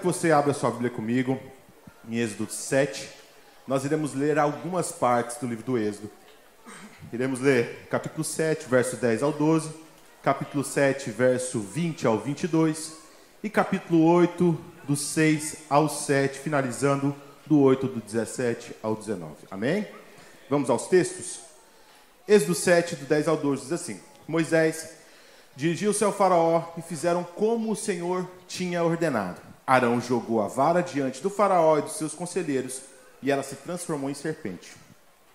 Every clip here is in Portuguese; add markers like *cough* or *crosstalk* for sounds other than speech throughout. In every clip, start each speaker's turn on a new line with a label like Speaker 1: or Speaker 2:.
Speaker 1: Que você abra sua Bíblia comigo, em Êxodo 7. Nós iremos ler algumas partes do livro do Êxodo. Iremos ler capítulo 7, verso 10 ao 12, capítulo 7, verso 20 ao 22 e capítulo 8, do 6 ao 7, finalizando do 8 do 17 ao 19. Amém? Vamos aos textos? Êxodo 7, do 10 ao 12, diz assim: Moisés dirigiu-se ao Faraó e fizeram como o Senhor tinha ordenado. Arão jogou a vara diante do Faraó e dos seus conselheiros e ela se transformou em serpente.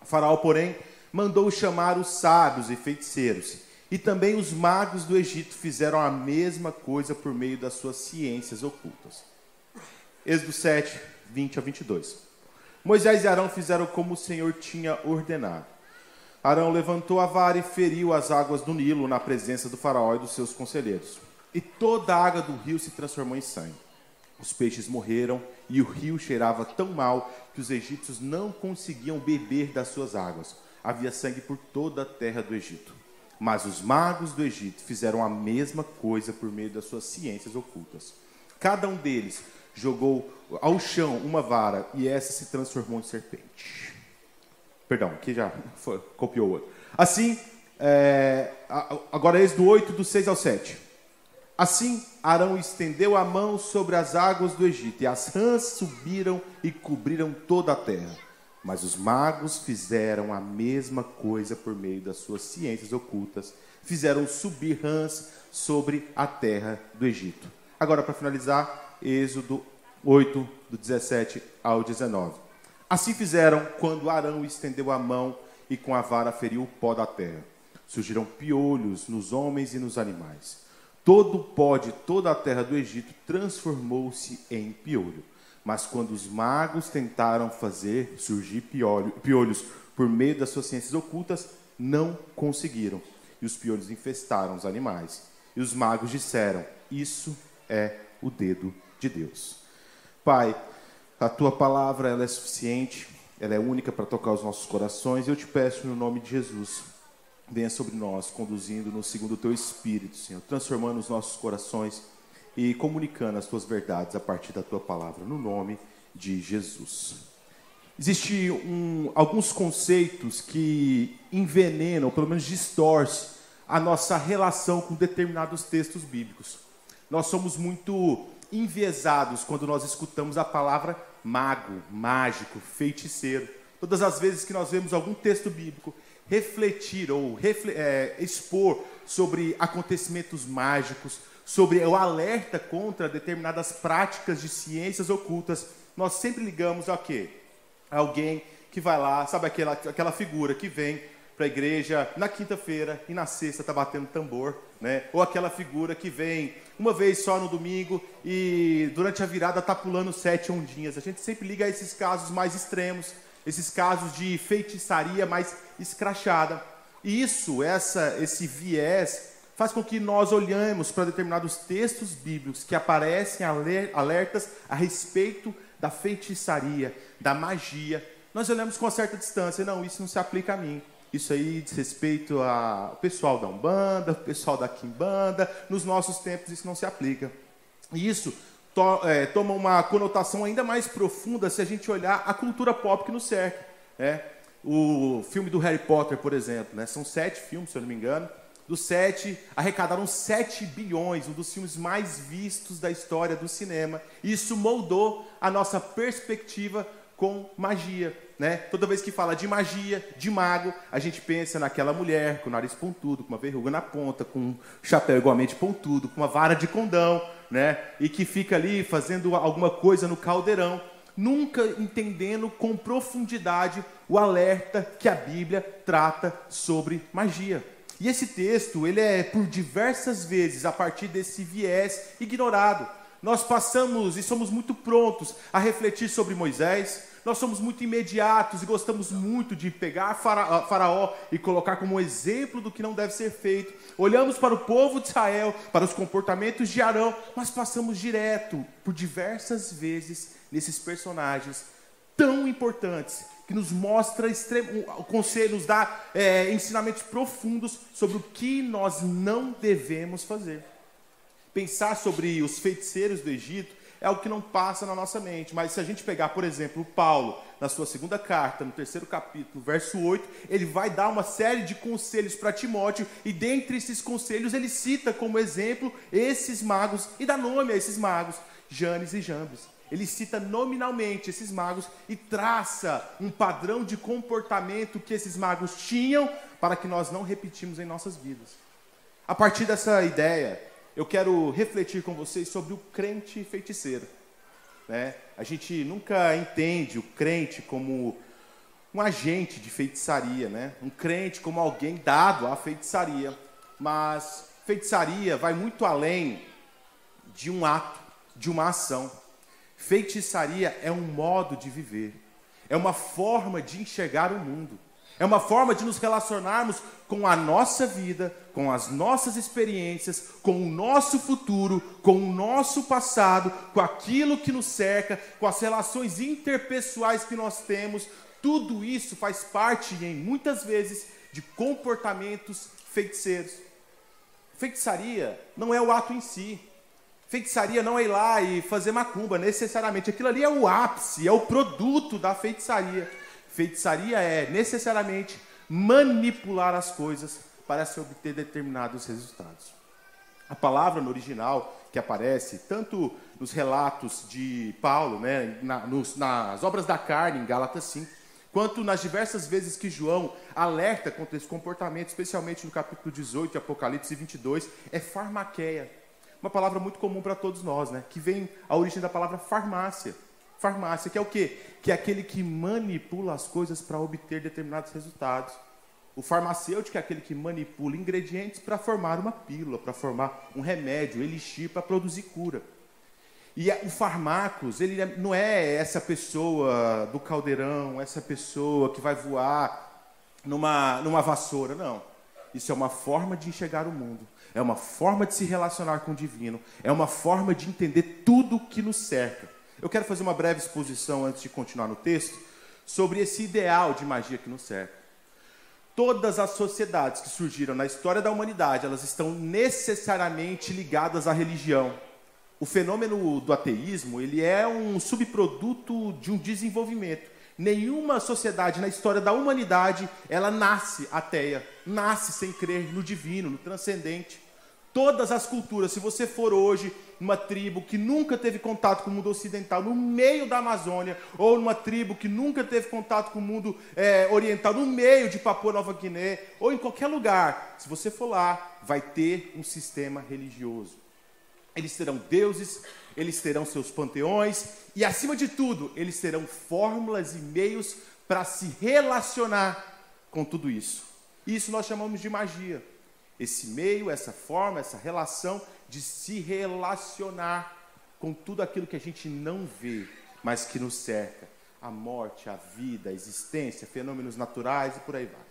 Speaker 1: O Faraó, porém, mandou chamar os sábios e feiticeiros. E também os magos do Egito fizeram a mesma coisa por meio das suas ciências ocultas. Êxodo 7, 20 a 22. Moisés e Arão fizeram como o Senhor tinha ordenado. Arão levantou a vara e feriu as águas do Nilo na presença do faraó e dos seus conselheiros. E toda a água do rio se transformou em sangue. Os peixes morreram e o rio cheirava tão mal que os egípcios não conseguiam beber das suas águas. Havia sangue por toda a terra do Egito. Mas os magos do Egito fizeram a mesma coisa por meio das suas ciências ocultas. Cada um deles jogou ao chão uma vara e essa se transformou em serpente. Perdão, aqui já foi, copiou outro. Assim, é, agora é do 8, do 6 ao 7. Assim, Arão estendeu a mão sobre as águas do Egito, e as rãs subiram e cobriram toda a terra. Mas os magos fizeram a mesma coisa por meio das suas ciências ocultas. Fizeram subir rãs sobre a terra do Egito. Agora, para finalizar, Êxodo 8, do 17 ao 19. Assim fizeram quando Arão estendeu a mão e com a vara feriu o pó da terra. Surgiram piolhos nos homens e nos animais. Todo o pó de toda a terra do Egito transformou-se em piolho. Mas quando os magos tentaram fazer surgir piolho, piolhos por meio das suas ciências ocultas, não conseguiram. E os piolhos infestaram os animais. E os magos disseram: Isso é o dedo de Deus. Pai, a tua palavra ela é suficiente, ela é única para tocar os nossos corações. E eu te peço no nome de Jesus venha sobre nós, conduzindo-nos segundo o teu espírito, Senhor, transformando os nossos corações e comunicando as tuas verdades a partir da tua palavra, no nome de Jesus. Existem um, alguns conceitos que envenenam, ou pelo menos distorcem, a nossa relação com determinados textos bíblicos. Nós somos muito enviesados quando nós escutamos a palavra mago, mágico, feiticeiro. Todas as vezes que nós vemos algum texto bíblico refletir ou é, expor sobre acontecimentos mágicos, sobre o alerta contra determinadas práticas de ciências ocultas, nós sempre ligamos a quê? Alguém que vai lá, sabe aquela, aquela figura que vem para a igreja na quinta-feira e na sexta está batendo tambor, né? Ou aquela figura que vem uma vez só no domingo e durante a virada está pulando sete ondinhas. A gente sempre liga a esses casos mais extremos esses casos de feitiçaria mais escrachada. E isso, essa, esse viés, faz com que nós olhemos para determinados textos bíblicos que aparecem alertas a respeito da feitiçaria, da magia. Nós olhamos com uma certa distância, não, isso não se aplica a mim. Isso aí diz respeito ao pessoal da Umbanda, pessoal da Quimbanda. Nos nossos tempos isso não se aplica. E isso to, é, toma uma conotação ainda mais profunda se a gente olhar a cultura pop que nos cerca. Né? O filme do Harry Potter, por exemplo, né? são sete filmes, se eu não me engano. Dos sete, arrecadaram sete bilhões, um dos filmes mais vistos da história do cinema. Isso moldou a nossa perspectiva com magia. Né? Toda vez que fala de magia, de mago, a gente pensa naquela mulher com o nariz pontudo, com uma verruga na ponta, com um chapéu igualmente pontudo, com uma vara de condão, né? E que fica ali fazendo alguma coisa no caldeirão, nunca entendendo com profundidade o alerta que a Bíblia trata sobre magia. E esse texto, ele é por diversas vezes a partir desse viés ignorado. Nós passamos e somos muito prontos a refletir sobre Moisés, nós somos muito imediatos e gostamos muito de pegar Faraó e colocar como exemplo do que não deve ser feito. Olhamos para o povo de Israel, para os comportamentos de Arão, mas passamos direto por diversas vezes nesses personagens tão importantes que nos mostra extremo, nos dá é, ensinamentos profundos sobre o que nós não devemos fazer. Pensar sobre os feiticeiros do Egito é algo que não passa na nossa mente. Mas se a gente pegar, por exemplo, o Paulo, na sua segunda carta, no terceiro capítulo, verso 8, ele vai dar uma série de conselhos para Timóteo, e dentre esses conselhos ele cita como exemplo esses magos, e dá nome a esses magos, Janes e Jambres. Ele cita nominalmente esses magos e traça um padrão de comportamento que esses magos tinham para que nós não repetimos em nossas vidas. A partir dessa ideia, eu quero refletir com vocês sobre o crente feiticeiro. Né? A gente nunca entende o crente como um agente de feitiçaria, né? um crente como alguém dado à feitiçaria. Mas feitiçaria vai muito além de um ato, de uma ação. Feitiçaria é um modo de viver, é uma forma de enxergar o mundo, é uma forma de nos relacionarmos com a nossa vida, com as nossas experiências, com o nosso futuro, com o nosso passado, com aquilo que nos cerca, com as relações interpessoais que nós temos. Tudo isso faz parte, em muitas vezes, de comportamentos feiticeiros. Feitiçaria não é o ato em si, Feitiçaria não é ir lá e fazer macumba, necessariamente. Aquilo ali é o ápice, é o produto da feitiçaria. Feitiçaria é necessariamente manipular as coisas para se obter determinados resultados. A palavra no original que aparece tanto nos relatos de Paulo, né, na, nos, nas obras da carne, em Gálatas 5, quanto nas diversas vezes que João alerta contra esse comportamento, especialmente no capítulo 18 de Apocalipse 22, é farmaqueia uma palavra muito comum para todos nós, né? Que vem a origem da palavra farmácia. Farmácia, que é o quê? Que é aquele que manipula as coisas para obter determinados resultados. O farmacêutico é aquele que manipula ingredientes para formar uma pílula, para formar um remédio, elixir para produzir cura. E o farmacos, ele é, não é essa pessoa do caldeirão, essa pessoa que vai voar numa, numa vassoura, não. Isso é uma forma de enxergar o mundo é uma forma de se relacionar com o divino, é uma forma de entender tudo o que nos cerca. Eu quero fazer uma breve exposição antes de continuar no texto sobre esse ideal de magia que nos cerca. Todas as sociedades que surgiram na história da humanidade, elas estão necessariamente ligadas à religião. O fenômeno do ateísmo, ele é um subproduto de um desenvolvimento. Nenhuma sociedade na história da humanidade, ela nasce ateia, nasce sem crer no divino, no transcendente. Todas as culturas, se você for hoje uma tribo que nunca teve contato com o mundo ocidental, no meio da Amazônia, ou numa tribo que nunca teve contato com o mundo é, oriental, no meio de Papua Nova Guiné, ou em qualquer lugar, se você for lá, vai ter um sistema religioso. Eles terão deuses, eles terão seus panteões, e acima de tudo, eles terão fórmulas e meios para se relacionar com tudo isso. Isso nós chamamos de magia esse meio, essa forma, essa relação de se relacionar com tudo aquilo que a gente não vê, mas que nos cerca. A morte, a vida, a existência, fenômenos naturais e por aí vai.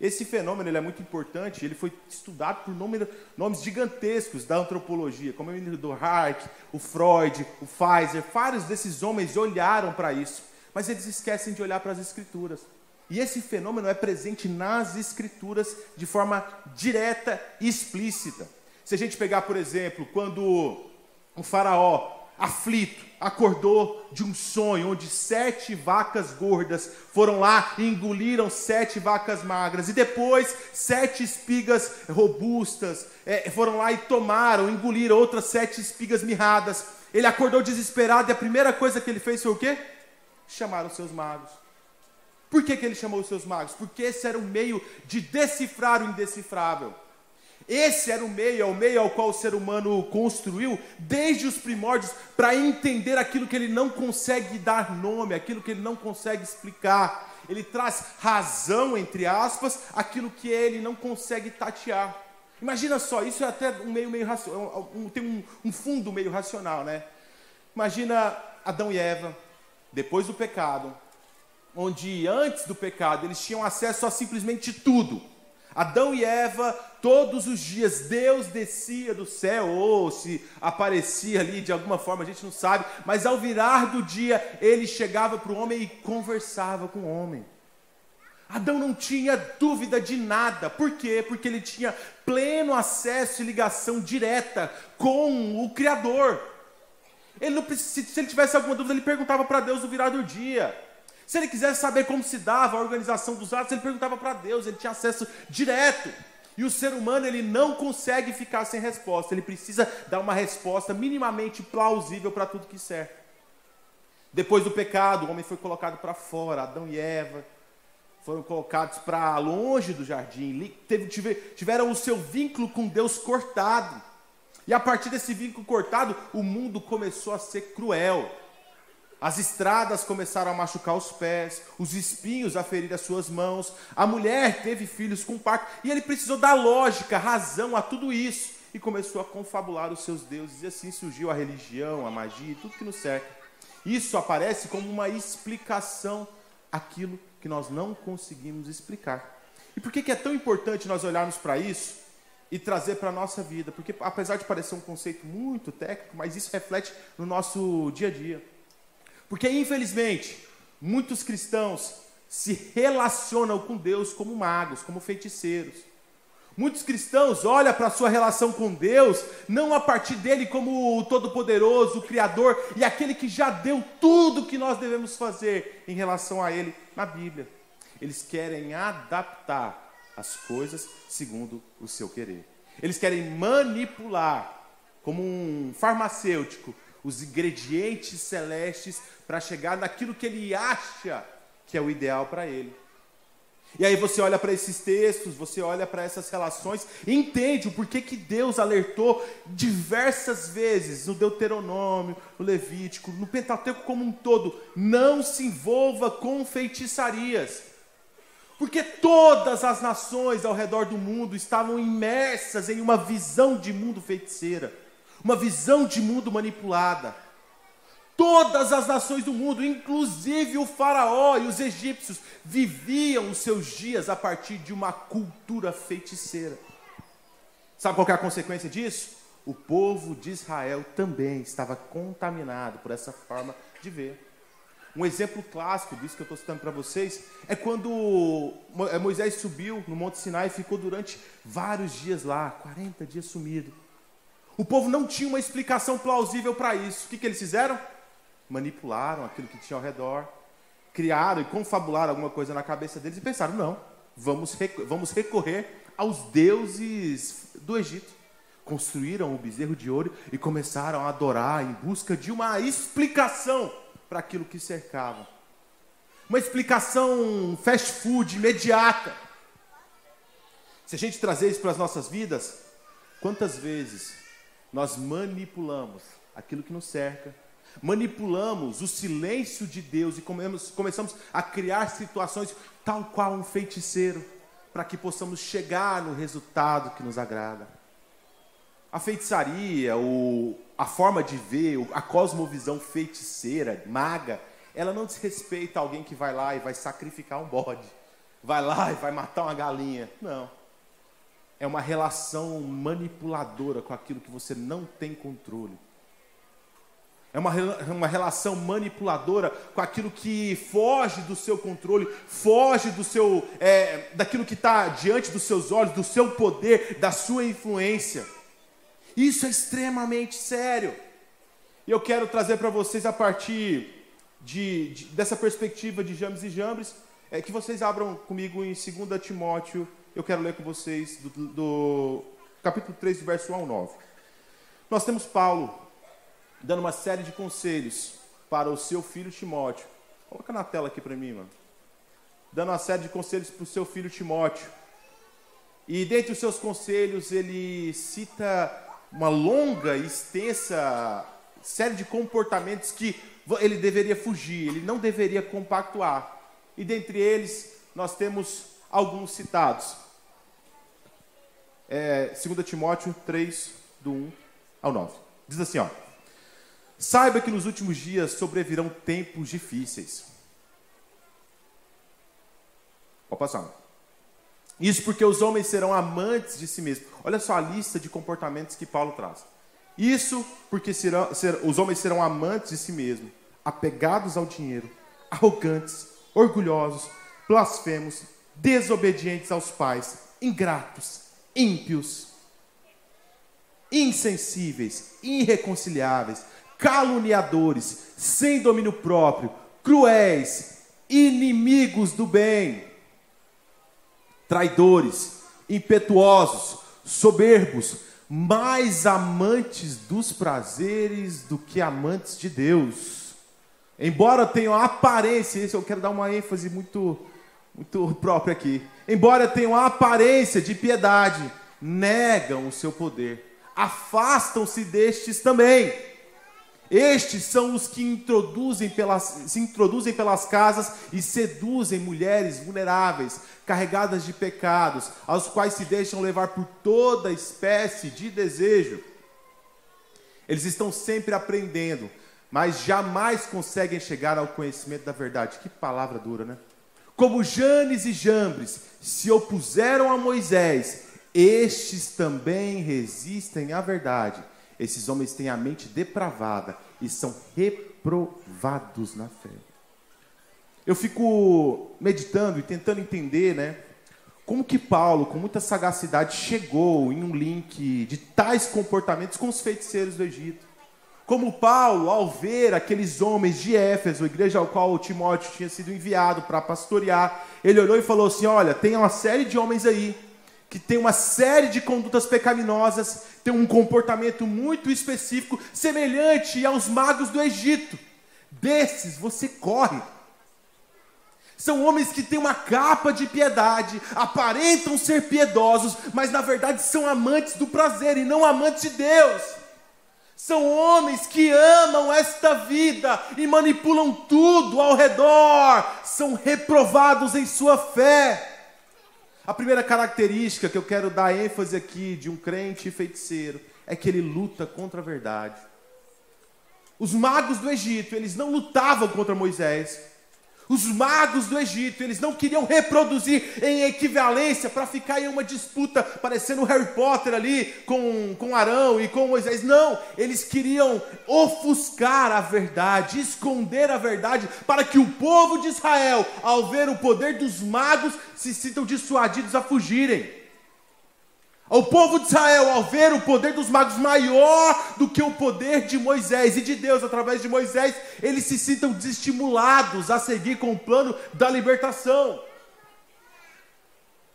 Speaker 1: Esse fenômeno ele é muito importante, ele foi estudado por nome, nomes gigantescos da antropologia, como o do Hart, o Freud, o Pfizer. Vários desses homens olharam para isso, mas eles esquecem de olhar para as escrituras. E esse fenômeno é presente nas escrituras de forma direta e explícita. Se a gente pegar, por exemplo, quando um faraó aflito acordou de um sonho onde sete vacas gordas foram lá e engoliram sete vacas magras, e depois sete espigas robustas é, foram lá e tomaram, engoliram outras sete espigas mirradas. Ele acordou desesperado e a primeira coisa que ele fez foi o quê? Chamaram seus magos. Por que, que ele chamou os seus magos? Porque esse era o meio de decifrar o indecifrável. Esse era o meio, é o meio ao qual o ser humano construiu desde os primórdios para entender aquilo que ele não consegue dar nome, aquilo que ele não consegue explicar. Ele traz razão, entre aspas, aquilo que ele não consegue tatear. Imagina só, isso é até um meio meio racional, tem um, um fundo meio racional, né? Imagina Adão e Eva, depois do pecado, onde antes do pecado eles tinham acesso a simplesmente tudo. Adão e Eva, todos os dias, Deus descia do céu, ou se aparecia ali de alguma forma, a gente não sabe, mas ao virar do dia, ele chegava para o homem e conversava com o homem. Adão não tinha dúvida de nada, por quê? Porque ele tinha pleno acesso e ligação direta com o Criador. Ele não se ele tivesse alguma dúvida, ele perguntava para Deus no virar do dia. Se ele quisesse saber como se dava a organização dos atos, ele perguntava para Deus, ele tinha acesso direto. E o ser humano, ele não consegue ficar sem resposta, ele precisa dar uma resposta minimamente plausível para tudo que cerca. Depois do pecado, o homem foi colocado para fora, Adão e Eva foram colocados para longe do jardim, tiveram o seu vínculo com Deus cortado. E a partir desse vínculo cortado, o mundo começou a ser cruel. As estradas começaram a machucar os pés, os espinhos a ferir as suas mãos, a mulher teve filhos com parto, e ele precisou dar lógica, razão a tudo isso, e começou a confabular os seus deuses, e assim surgiu a religião, a magia e tudo que nos cerca. Isso aparece como uma explicação aquilo que nós não conseguimos explicar. E por que, que é tão importante nós olharmos para isso e trazer para a nossa vida? Porque apesar de parecer um conceito muito técnico, mas isso reflete no nosso dia a dia. Porque, infelizmente, muitos cristãos se relacionam com Deus como magos, como feiticeiros. Muitos cristãos olham para a sua relação com Deus não a partir dele como o Todo-Poderoso, o Criador e aquele que já deu tudo que nós devemos fazer em relação a Ele na Bíblia. Eles querem adaptar as coisas segundo o seu querer. Eles querem manipular, como um farmacêutico, os ingredientes celestes para chegar naquilo que ele acha que é o ideal para ele. E aí você olha para esses textos, você olha para essas relações e entende o porquê que Deus alertou diversas vezes no Deuteronômio, no Levítico, no Pentateuco como um todo, não se envolva com feitiçarias. Porque todas as nações ao redor do mundo estavam imersas em uma visão de mundo feiticeira, uma visão de mundo manipulada. Todas as nações do mundo, inclusive o Faraó e os egípcios, viviam os seus dias a partir de uma cultura feiticeira. Sabe qual é a consequência disso? O povo de Israel também estava contaminado por essa forma de ver. Um exemplo clássico disso que eu estou citando para vocês é quando é, Moisés subiu no Monte Sinai e ficou durante vários dias lá, 40 dias sumido. O povo não tinha uma explicação plausível para isso. O que, que eles fizeram? manipularam aquilo que tinha ao redor, criaram e confabularam alguma coisa na cabeça deles e pensaram: não, vamos, vamos recorrer aos deuses do Egito. Construíram o bezerro de ouro e começaram a adorar em busca de uma explicação para aquilo que cercava. Uma explicação fast food, imediata. Se a gente trazer isso para as nossas vidas, quantas vezes nós manipulamos aquilo que nos cerca manipulamos o silêncio de Deus e começamos a criar situações tal qual um feiticeiro, para que possamos chegar no resultado que nos agrada. A feitiçaria, o, a forma de ver, a cosmovisão feiticeira, maga, ela não desrespeita alguém que vai lá e vai sacrificar um bode, vai lá e vai matar uma galinha. Não. É uma relação manipuladora com aquilo que você não tem controle. É uma, uma relação manipuladora com aquilo que foge do seu controle, foge do seu, é, daquilo que está diante dos seus olhos, do seu poder, da sua influência. Isso é extremamente sério. E eu quero trazer para vocês a partir de, de, dessa perspectiva de James e Jambres, é, que vocês abram comigo em 2 Timóteo, eu quero ler com vocês do, do capítulo 3, verso 1 ao 9. Nós temos Paulo dando uma série de conselhos para o seu filho Timóteo. Coloca na tela aqui para mim, mano. Dando uma série de conselhos para o seu filho Timóteo. E dentre os seus conselhos, ele cita uma longa e extensa série de comportamentos que ele deveria fugir, ele não deveria compactuar. E dentre eles, nós temos alguns citados. É, 2 Timóteo 3, do 1 ao 9. Diz assim, ó. Saiba que nos últimos dias sobrevirão tempos difíceis. Pode passar. Isso porque os homens serão amantes de si mesmos. Olha só a lista de comportamentos que Paulo traz. Isso porque serão, ser, os homens serão amantes de si mesmos, apegados ao dinheiro, arrogantes, orgulhosos, blasfemos, desobedientes aos pais, ingratos, ímpios, insensíveis, irreconciliáveis, caluniadores, sem domínio próprio, cruéis, inimigos do bem, traidores, impetuosos, soberbos, mais amantes dos prazeres do que amantes de Deus. Embora tenham aparência, isso eu quero dar uma ênfase muito, muito própria aqui. Embora tenham a aparência de piedade, negam o seu poder, afastam-se destes também. Estes são os que introduzem pelas, se introduzem pelas casas e seduzem mulheres vulneráveis, carregadas de pecados, aos quais se deixam levar por toda espécie de desejo. Eles estão sempre aprendendo, mas jamais conseguem chegar ao conhecimento da verdade. Que palavra dura, né? Como Janes e Jambres se opuseram a Moisés, estes também resistem à verdade. Esses homens têm a mente depravada e são reprovados na fé. Eu fico meditando e tentando entender, né? Como que Paulo, com muita sagacidade, chegou em um link de tais comportamentos com os feiticeiros do Egito. Como Paulo, ao ver aqueles homens de Éfeso, a igreja ao qual Timóteo tinha sido enviado para pastorear, ele olhou e falou assim: Olha, tem uma série de homens aí que tem uma série de condutas pecaminosas, tem um comportamento muito específico, semelhante aos magos do Egito. Desses você corre. São homens que têm uma capa de piedade, aparentam ser piedosos, mas na verdade são amantes do prazer e não amantes de Deus. São homens que amam esta vida e manipulam tudo ao redor, são reprovados em sua fé. A primeira característica que eu quero dar ênfase aqui de um crente feiticeiro é que ele luta contra a verdade. Os magos do Egito, eles não lutavam contra Moisés, os magos do Egito, eles não queriam reproduzir em equivalência para ficar em uma disputa parecendo Harry Potter ali com, com Arão e com Moisés. Não, eles queriam ofuscar a verdade, esconder a verdade, para que o povo de Israel, ao ver o poder dos magos, se sintam dissuadidos a fugirem. O povo de Israel, ao ver o poder dos magos maior do que o poder de Moisés e de Deus através de Moisés, eles se sintam desestimulados a seguir com o plano da libertação.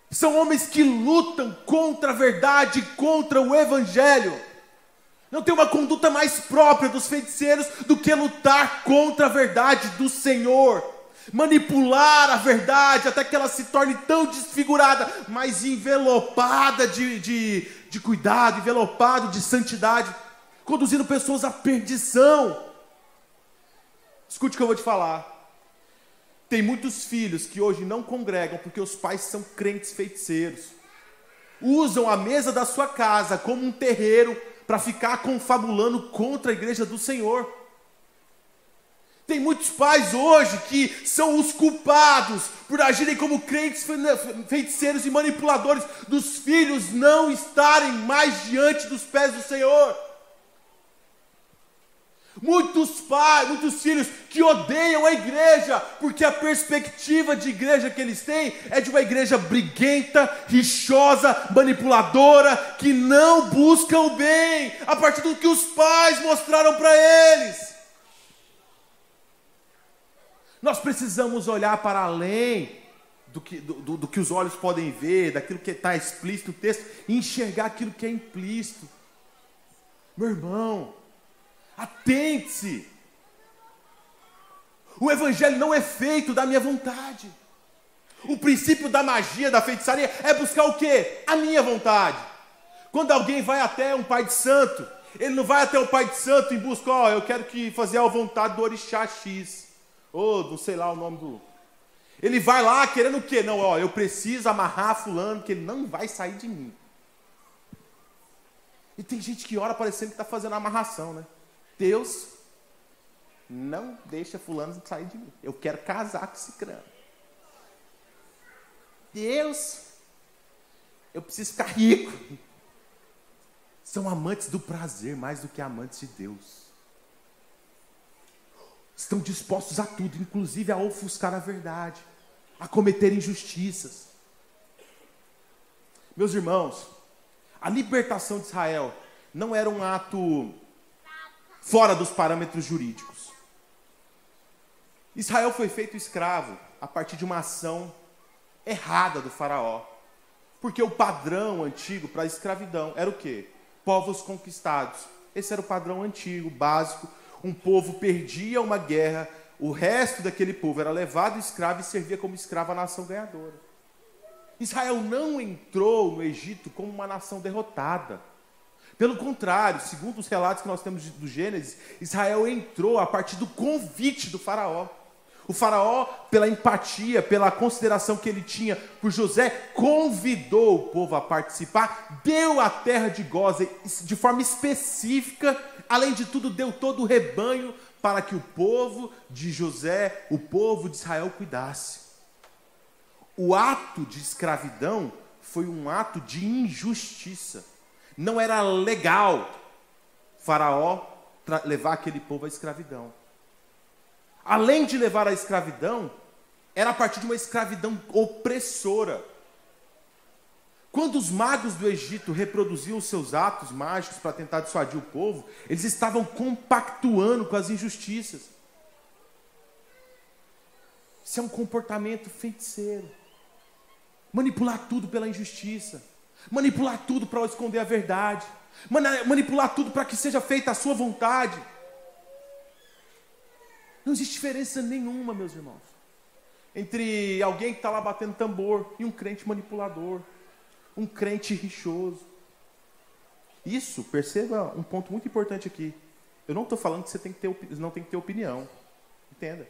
Speaker 1: São homens que lutam contra a verdade, contra o evangelho. Não tem uma conduta mais própria dos feiticeiros do que lutar contra a verdade do Senhor manipular a verdade até que ela se torne tão desfigurada, mas envelopada de, de, de cuidado, envelopado de santidade, conduzindo pessoas à perdição. Escute o que eu vou te falar. Tem muitos filhos que hoje não congregam porque os pais são crentes feiticeiros. Usam a mesa da sua casa como um terreiro para ficar confabulando contra a igreja do Senhor. Tem muitos pais hoje que são os culpados por agirem como crentes feiticeiros e manipuladores dos filhos não estarem mais diante dos pés do Senhor. Muitos pais, muitos filhos que odeiam a igreja, porque a perspectiva de igreja que eles têm é de uma igreja briguenta, rixosa, manipuladora, que não busca o bem, a partir do que os pais mostraram para eles. Nós precisamos olhar para além do que, do, do, do que os olhos podem ver, daquilo que está explícito no texto, e enxergar aquilo que é implícito. Meu irmão, atente-se. O evangelho não é feito da minha vontade. O princípio da magia, da feitiçaria, é buscar o quê? A minha vontade. Quando alguém vai até um pai de santo, ele não vai até o pai de santo em busca, ó, oh, eu quero que fazer a vontade do orixá X ou não sei lá o nome do. Ele vai lá querendo o quê? Não, ó, eu preciso amarrar fulano, que ele não vai sair de mim. E tem gente que ora parecendo que está fazendo amarração, né? Deus não deixa fulano sair de mim. Eu quero casar com esse crânio. Deus, eu preciso ficar rico. São amantes do prazer mais do que amantes de Deus estão dispostos a tudo, inclusive a ofuscar a verdade, a cometer injustiças. Meus irmãos, a libertação de Israel não era um ato fora dos parâmetros jurídicos. Israel foi feito escravo a partir de uma ação errada do faraó. Porque o padrão antigo para a escravidão era o quê? Povos conquistados. Esse era o padrão antigo, básico. Um povo perdia uma guerra, o resto daquele povo era levado escravo e servia como escravo à nação ganhadora. Israel não entrou no Egito como uma nação derrotada. Pelo contrário, segundo os relatos que nós temos do Gênesis, Israel entrou a partir do convite do Faraó. O Faraó, pela empatia, pela consideração que ele tinha por José, convidou o povo a participar, deu a terra de Goza de forma específica, além de tudo, deu todo o rebanho para que o povo de José, o povo de Israel, cuidasse. O ato de escravidão foi um ato de injustiça. Não era legal Faraó levar aquele povo à escravidão. Além de levar à escravidão, era a partir de uma escravidão opressora. Quando os magos do Egito reproduziam seus atos mágicos para tentar dissuadir o povo, eles estavam compactuando com as injustiças. Isso é um comportamento feiticeiro. Manipular tudo pela injustiça. Manipular tudo para esconder a verdade. Manipular tudo para que seja feita a sua vontade. Não existe diferença nenhuma, meus irmãos, entre alguém que está lá batendo tambor e um crente manipulador, um crente rixoso. Isso, perceba um ponto muito importante aqui. Eu não estou falando que você tem que ter, não tem que ter opinião. Entenda.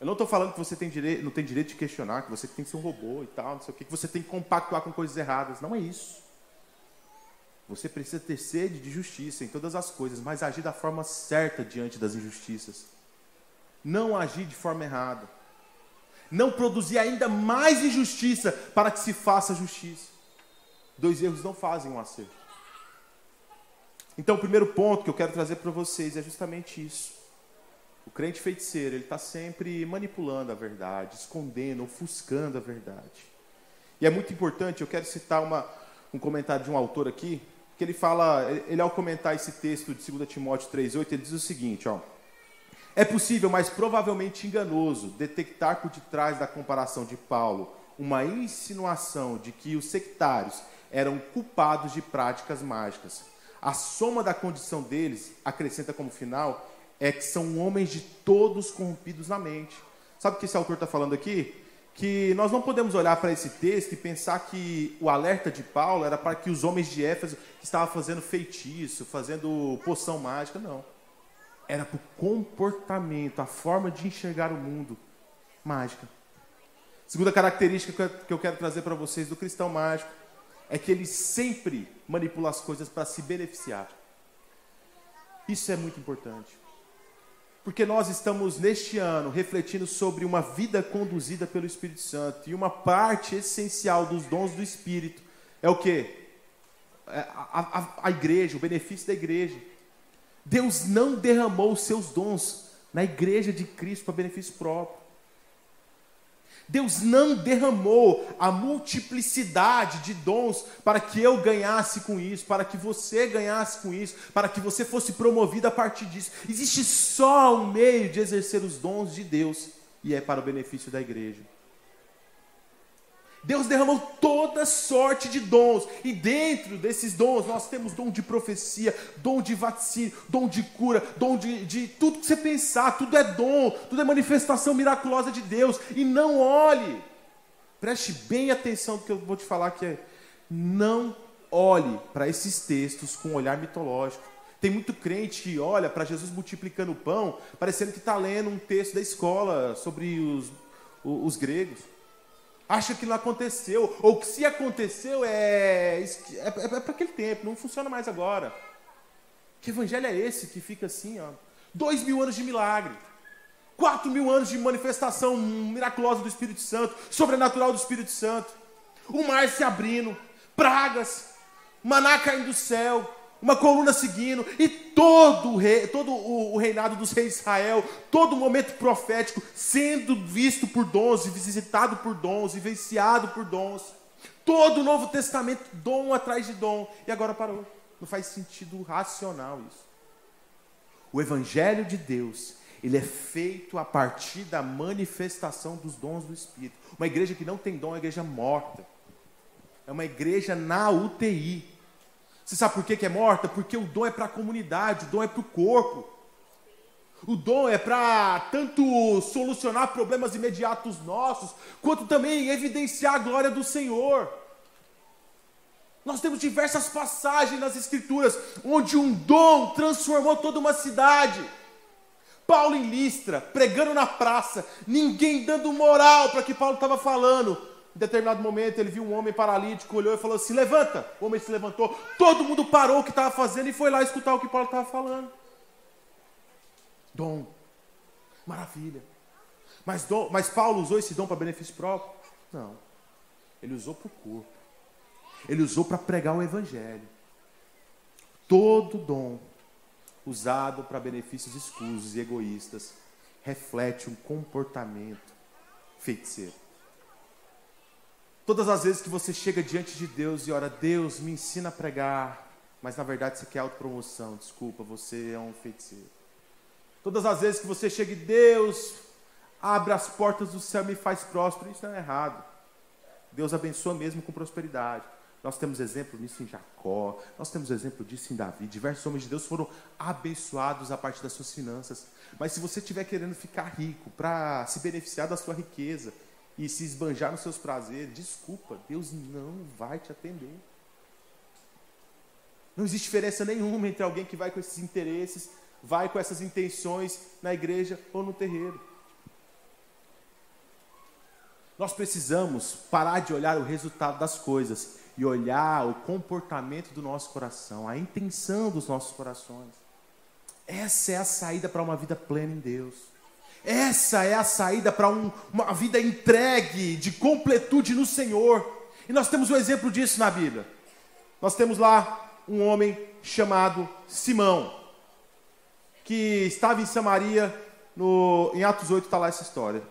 Speaker 1: Eu não estou falando que você tem direito, não tem direito de questionar, que você tem que ser um robô e tal, não sei o que, que você tem que compactuar com coisas erradas. Não é isso. Você precisa ter sede de justiça em todas as coisas, mas agir da forma certa diante das injustiças não agir de forma errada, não produzir ainda mais injustiça para que se faça justiça. Dois erros não fazem um acerto. Então, o primeiro ponto que eu quero trazer para vocês é justamente isso. O crente feiticeiro, ele está sempre manipulando a verdade, escondendo, ofuscando a verdade. E é muito importante, eu quero citar uma, um comentário de um autor aqui, que ele fala, ele ao comentar esse texto de 2 Timóteo 3,8, ele diz o seguinte, ó. É possível, mas provavelmente enganoso, detectar por detrás da comparação de Paulo uma insinuação de que os sectários eram culpados de práticas mágicas. A soma da condição deles, acrescenta como final, é que são homens de todos corrompidos na mente. Sabe o que esse autor está falando aqui? Que nós não podemos olhar para esse texto e pensar que o alerta de Paulo era para que os homens de Éfeso estavam fazendo feitiço, fazendo poção mágica, não era para o comportamento, a forma de enxergar o mundo mágica. Segunda característica que eu quero trazer para vocês do cristão mágico é que ele sempre manipula as coisas para se beneficiar. Isso é muito importante. Porque nós estamos neste ano refletindo sobre uma vida conduzida pelo Espírito Santo. E uma parte essencial dos dons do Espírito é o quê? É a, a, a igreja, o benefício da igreja. Deus não derramou os seus dons na igreja de Cristo para benefício próprio. Deus não derramou a multiplicidade de dons para que eu ganhasse com isso, para que você ganhasse com isso, para que você fosse promovido a partir disso. Existe só um meio de exercer os dons de Deus e é para o benefício da igreja. Deus derramou toda sorte de dons, e dentro desses dons nós temos dom de profecia, dom de vaticínio, dom de cura, dom de, de tudo que você pensar, tudo é dom, tudo é manifestação miraculosa de Deus. E não olhe, preste bem atenção no que eu vou te falar que é, não olhe para esses textos com um olhar mitológico. Tem muito crente que olha para Jesus multiplicando o pão, parecendo que está lendo um texto da escola sobre os, os, os gregos acha que não aconteceu, ou que se aconteceu é, é, é, é para aquele tempo, não funciona mais agora. Que evangelho é esse que fica assim, ó? Dois mil anos de milagre, quatro mil anos de manifestação miraculosa do Espírito Santo, sobrenatural do Espírito Santo, o mar se abrindo, pragas, maná caindo do céu, uma coluna seguindo, e todo, o, rei, todo o, reinado dos reis de Israel, todo o momento profético sendo visto por dons, visitado por dons, vivenciado por dons. Todo o Novo Testamento, dom atrás de dom. E agora parou. Não faz sentido racional isso. O evangelho de Deus, ele é feito a partir da manifestação dos dons do Espírito. Uma igreja que não tem dom é uma igreja morta. É uma igreja na UTI. Você sabe por que, que é morta? Porque o dom é para a comunidade, o dom é para o corpo. O dom é para tanto solucionar problemas imediatos nossos, quanto também evidenciar a glória do Senhor. Nós temos diversas passagens nas Escrituras onde um dom transformou toda uma cidade. Paulo em Listra, pregando na praça, ninguém dando moral para o que Paulo estava falando. Em determinado momento ele viu um homem paralítico, olhou e falou assim: Levanta! O homem se levantou, todo mundo parou o que estava fazendo e foi lá escutar o que Paulo estava falando. Dom, maravilha. Mas, dom, mas Paulo usou esse dom para benefício próprio? Não. Ele usou para o corpo. Ele usou para pregar o Evangelho. Todo dom usado para benefícios escusos e egoístas reflete um comportamento feiticeiro. Todas as vezes que você chega diante de Deus e ora, Deus me ensina a pregar, mas na verdade você quer autopromoção, desculpa, você é um feiticeiro. Todas as vezes que você chega e Deus abre as portas do céu e me faz próspero, isso não é errado. Deus abençoa mesmo com prosperidade. Nós temos exemplo nisso em Jacó, nós temos exemplo disso em Davi. Diversos homens de Deus foram abençoados a partir das suas finanças. Mas se você estiver querendo ficar rico para se beneficiar da sua riqueza e se esbanjar nos seus prazeres, desculpa, Deus não vai te atender. Não existe diferença nenhuma entre alguém que vai com esses interesses, vai com essas intenções na igreja ou no terreiro. Nós precisamos parar de olhar o resultado das coisas e olhar o comportamento do nosso coração, a intenção dos nossos corações. Essa é a saída para uma vida plena em Deus. Essa é a saída para um, uma vida entregue, de completude no Senhor. E nós temos um exemplo disso na Bíblia. Nós temos lá um homem chamado Simão, que estava em Samaria, no, em Atos 8 está lá essa história.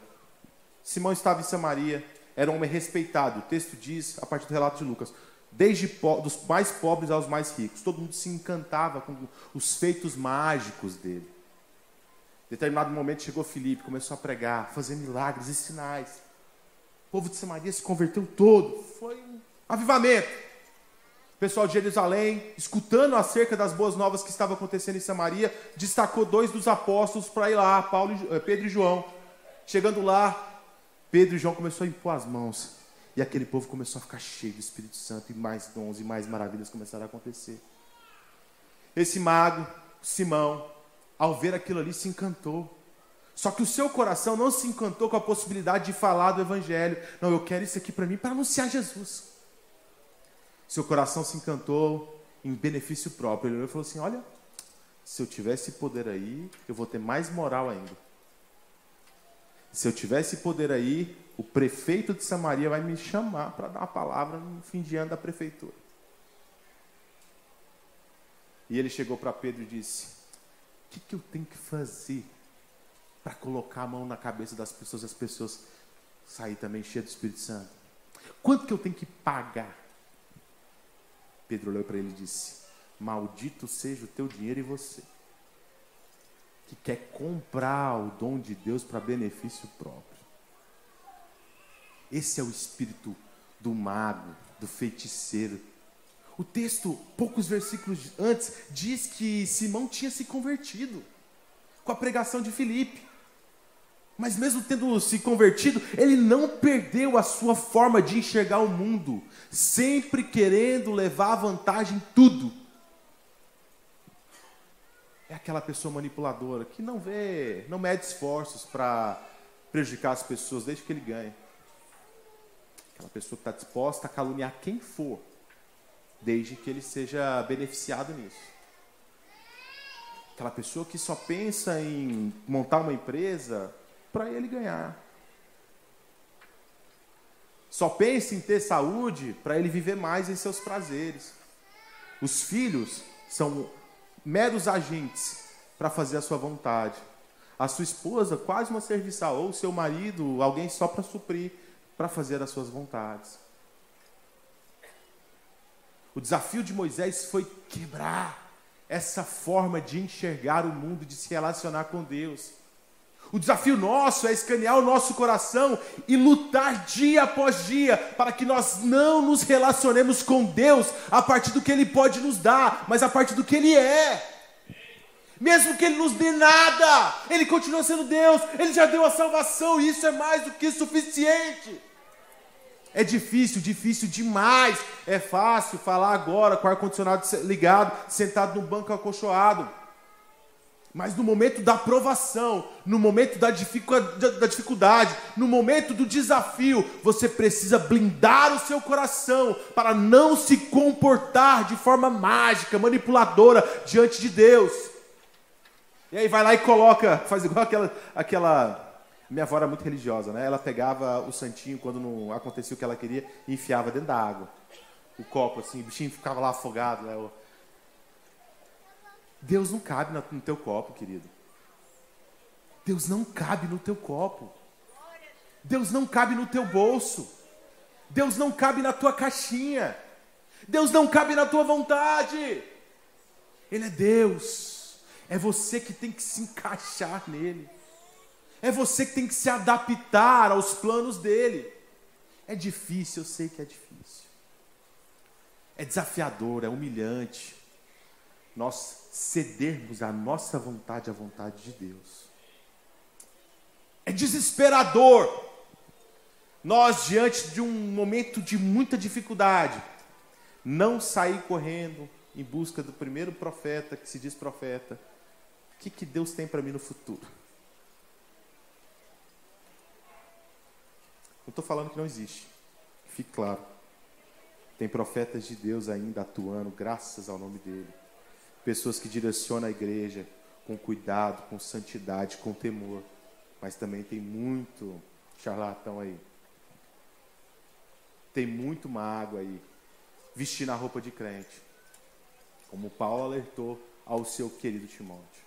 Speaker 1: Simão estava em Samaria, era um homem respeitado. O texto diz, a partir do relato de Lucas, desde dos mais pobres aos mais ricos. Todo mundo se encantava com os feitos mágicos dele. Determinado momento chegou Filipe, começou a pregar, fazer milagres e sinais. O povo de Samaria se converteu todo. Foi um avivamento. O pessoal de Jerusalém, escutando acerca das boas novas que estavam acontecendo em Samaria, destacou dois dos apóstolos para ir lá, Paulo, eh, Pedro e João. Chegando lá, Pedro e João começou a impor as mãos. E aquele povo começou a ficar cheio do Espírito Santo e mais dons e mais maravilhas começaram a acontecer. Esse mago, Simão, ao ver aquilo ali, se encantou. Só que o seu coração não se encantou com a possibilidade de falar do Evangelho. Não, eu quero isso aqui para mim, para anunciar Jesus. Seu coração se encantou em benefício próprio. Ele falou assim: Olha, se eu tivesse poder aí, eu vou ter mais moral ainda. Se eu tivesse poder aí, o prefeito de Samaria vai me chamar para dar uma palavra no fim de ano da prefeitura. E ele chegou para Pedro e disse: que, que eu tenho que fazer para colocar a mão na cabeça das pessoas e as pessoas sair também cheias do Espírito Santo? Quanto que eu tenho que pagar? Pedro olhou para ele e disse: Maldito seja o teu dinheiro e você que quer comprar o dom de Deus para benefício próprio. Esse é o espírito do mago, do feiticeiro. O texto, poucos versículos antes, diz que Simão tinha se convertido com a pregação de Filipe. Mas mesmo tendo se convertido, ele não perdeu a sua forma de enxergar o mundo, sempre querendo levar vantagem em tudo é aquela pessoa manipuladora que não vê, não mede esforços para prejudicar as pessoas desde que ele ganha. Aquela pessoa que está disposta a caluniar quem for, desde que ele seja beneficiado nisso. Aquela pessoa que só pensa em montar uma empresa para ele ganhar. Só pensa em ter saúde para ele viver mais em seus prazeres. Os filhos são meros agentes para fazer a sua vontade. A sua esposa, quase uma serviçal, ou seu marido, alguém só para suprir, para fazer as suas vontades. O desafio de Moisés foi quebrar essa forma de enxergar o mundo, de se relacionar com Deus. O desafio nosso é escanear o nosso coração e lutar dia após dia para que nós não nos relacionemos com Deus a partir do que Ele pode nos dar, mas a partir do que Ele é. Mesmo que Ele nos dê nada, Ele continua sendo Deus, Ele já deu a salvação e isso é mais do que suficiente. É difícil, difícil demais. É fácil falar agora com o ar-condicionado ligado, sentado no banco acolchoado. Mas no momento da provação, no momento da dificuldade, no momento do desafio, você precisa blindar o seu coração para não se comportar de forma mágica, manipuladora diante de Deus. E aí vai lá e coloca, faz igual aquela, aquela minha avó era muito religiosa, né? Ela pegava o santinho quando não acontecia o que ela queria e enfiava dentro da água. O copo, assim, o bichinho ficava lá afogado. Né? Deus não cabe no teu copo, querido. Deus não cabe no teu copo. Deus não cabe no teu bolso. Deus não cabe na tua caixinha. Deus não cabe na tua vontade. Ele é Deus. É você que tem que se encaixar nele. É você que tem que se adaptar aos planos dele. É difícil, eu sei que é difícil. É desafiador, é humilhante. Nós cedermos a nossa vontade à vontade de Deus. É desesperador nós, diante de um momento de muita dificuldade, não sair correndo em busca do primeiro profeta que se diz profeta. O que, que Deus tem para mim no futuro? Não estou falando que não existe. Fique claro. Tem profetas de Deus ainda atuando, graças ao nome dele pessoas que direcionam a igreja com cuidado, com santidade, com temor. Mas também tem muito charlatão aí. Tem muito mago aí, vestindo a roupa de crente. Como Paulo alertou ao seu querido Timóteo.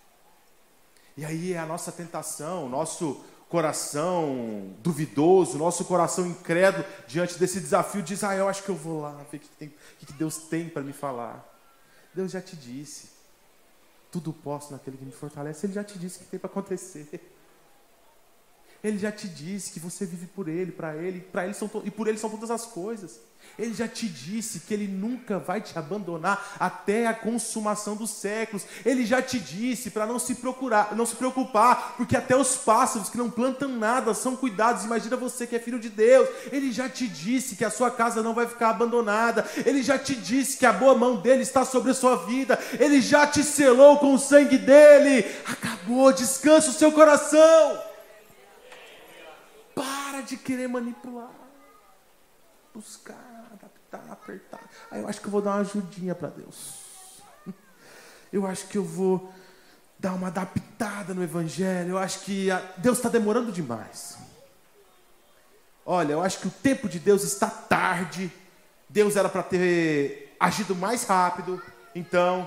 Speaker 1: E aí é a nossa tentação, nosso coração duvidoso, nosso coração incrédulo diante desse desafio Ah, eu acho que eu vou lá ver o que, tem, o que Deus tem para me falar. Deus já te disse. Tudo posso naquele que me fortalece. Ele já te disse o que tem para acontecer. Ele já te disse que você vive por Ele, para Ele, para Ele são e por Ele são todas as coisas. Ele já te disse que Ele nunca vai te abandonar até a consumação dos séculos. Ele já te disse para não se procurar, não se preocupar, porque até os pássaros que não plantam nada são cuidados. Imagina você que é filho de Deus. Ele já te disse que a sua casa não vai ficar abandonada. Ele já te disse que a boa mão dele está sobre a sua vida. Ele já te selou com o sangue dele. Acabou, descansa o seu coração. De querer manipular, buscar, adaptar, apertar. Aí eu acho que eu vou dar uma ajudinha para Deus. *laughs* Eu acho que eu vou dar uma adaptada no Evangelho. Eu acho que Deus está demorando demais. Olha, eu acho que o tempo de Deus está tarde. Deus era para ter agido mais rápido. Então,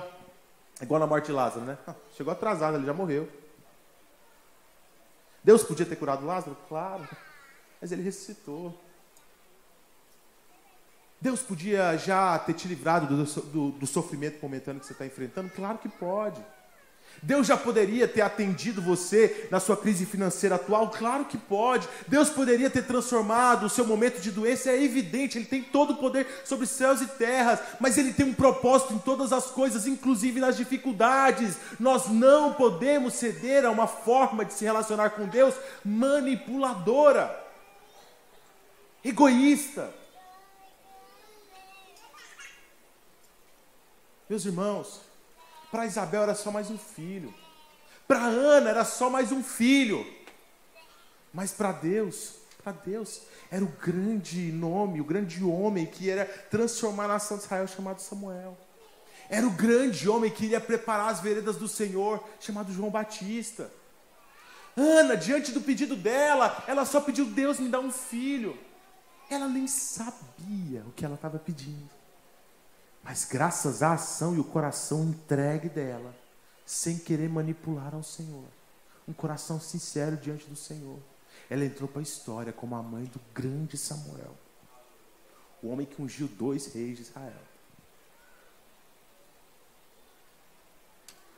Speaker 1: é igual na morte de Lázaro, né? *laughs* Chegou atrasado, ele já morreu. Deus podia ter curado Lázaro? Claro. Mas ele ressuscitou. Deus podia já ter te livrado do, do, do sofrimento momentâneo que você está enfrentando? Claro que pode. Deus já poderia ter atendido você na sua crise financeira atual? Claro que pode. Deus poderia ter transformado o seu momento de doença, é evidente, Ele tem todo o poder sobre céus e terras, mas Ele tem um propósito em todas as coisas, inclusive nas dificuldades. Nós não podemos ceder a uma forma de se relacionar com Deus manipuladora, egoísta. Meus irmãos, para Isabel era só mais um filho. Para Ana era só mais um filho. Mas para Deus, para Deus, era o grande nome, o grande homem que ia transformar a nação de Israel, chamado Samuel. Era o grande homem que iria preparar as veredas do Senhor, chamado João Batista. Ana, diante do pedido dela, ela só pediu: Deus me dá um filho. Ela nem sabia o que ela estava pedindo. Mas graças à ação e o coração entregue dela, sem querer manipular ao Senhor, um coração sincero diante do Senhor, ela entrou para a história como a mãe do grande Samuel, o homem que ungiu dois reis de Israel.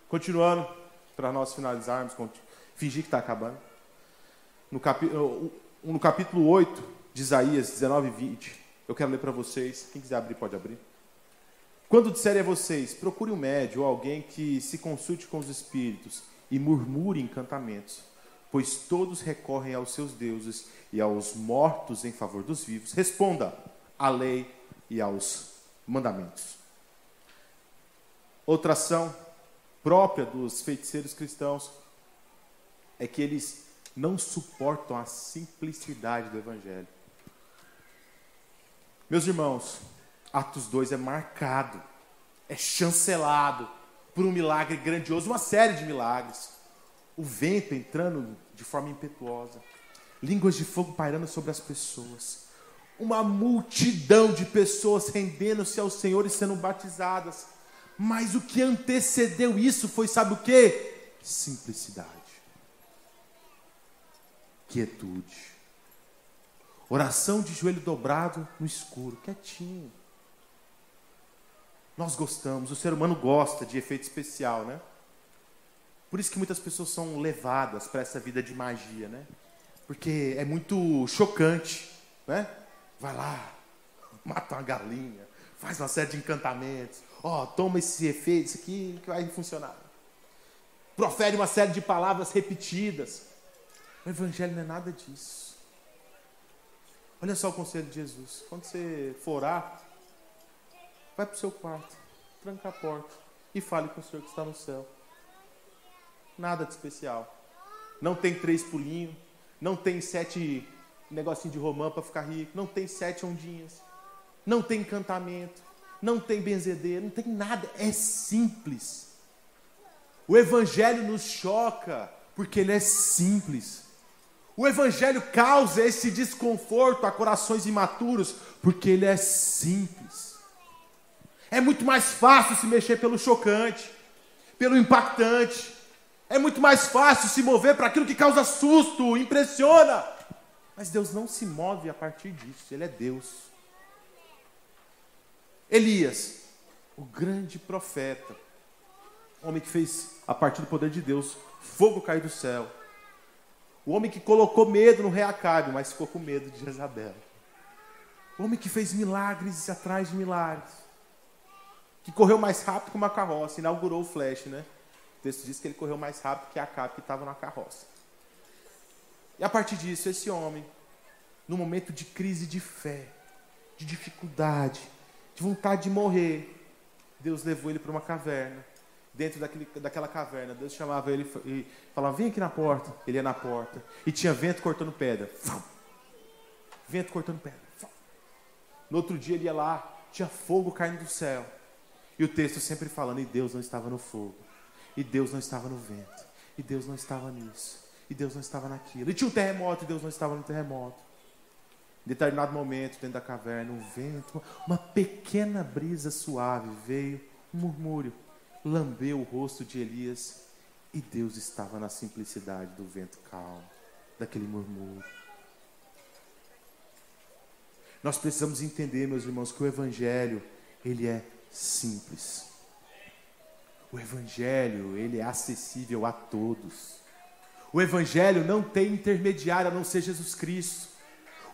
Speaker 1: Continuando, para nós finalizarmos, fingir que está acabando. No, no capítulo 8 de Isaías 19 e 20, eu quero ler para vocês. Quem quiser abrir, pode abrir. Quando disserem a vocês, procure um médio ou alguém que se consulte com os espíritos e murmure encantamentos, pois todos recorrem aos seus deuses e aos mortos em favor dos vivos. Responda à lei e aos mandamentos. Outra ação própria dos feiticeiros cristãos é que eles não suportam a simplicidade do Evangelho. Meus irmãos, Atos 2 é marcado, é chancelado por um milagre grandioso, uma série de milagres. O vento entrando de forma impetuosa, línguas de fogo pairando sobre as pessoas, uma multidão de pessoas rendendo-se ao Senhor e sendo batizadas. Mas o que antecedeu isso foi, sabe o que? Simplicidade, quietude, oração de joelho dobrado no escuro, quietinho. Nós gostamos, o ser humano gosta de efeito especial, né? Por isso que muitas pessoas são levadas para essa vida de magia, né? Porque é muito chocante, né? Vai lá, *laughs* mata uma galinha, faz uma série de encantamentos. Ó, oh, toma esse efeito, isso aqui que vai funcionar. Profere uma série de palavras repetidas. O evangelho não é nada disso. Olha só o conselho de Jesus. Quando você for orar, vai para o seu quarto, tranca a porta e fale com o Senhor que está no céu. Nada de especial. Não tem três pulinhos, não tem sete negocinho de romã para ficar rico, não tem sete ondinhas, não tem encantamento, não tem benzedeira, não tem nada, é simples. O Evangelho nos choca porque ele é simples. O Evangelho causa esse desconforto a corações imaturos porque ele é simples. É muito mais fácil se mexer pelo chocante, pelo impactante. É muito mais fácil se mover para aquilo que causa susto, impressiona. Mas Deus não se move a partir disso, Ele é Deus. Elias, o grande profeta, homem que fez, a partir do poder de Deus, fogo cair do céu. O homem que colocou medo no rei Acabe, mas ficou com medo de Jezabel. O homem que fez milagres atrás de milagres que correu mais rápido que uma carroça, inaugurou o flash, né? O texto diz que ele correu mais rápido que a capa que estava na carroça. E a partir disso, esse homem, no momento de crise de fé, de dificuldade, de vontade de morrer, Deus levou ele para uma caverna. Dentro daquele, daquela caverna, Deus chamava ele e falava: Vem aqui na porta. Ele ia na porta. E tinha vento cortando pedra. Vento cortando pedra. No outro dia ele ia lá, tinha fogo caindo do céu. E o texto sempre falando, e Deus não estava no fogo, e Deus não estava no vento, e Deus não estava nisso, e Deus não estava naquilo. E tinha um terremoto, e Deus não estava no terremoto. Em determinado momento, dentro da caverna, um vento, uma pequena brisa suave veio, um murmúrio, lambeu o rosto de Elias, e Deus estava na simplicidade do vento calmo, daquele murmúrio. Nós precisamos entender, meus irmãos, que o Evangelho, ele é simples. O evangelho, ele é acessível a todos. O evangelho não tem intermediário a não ser Jesus Cristo.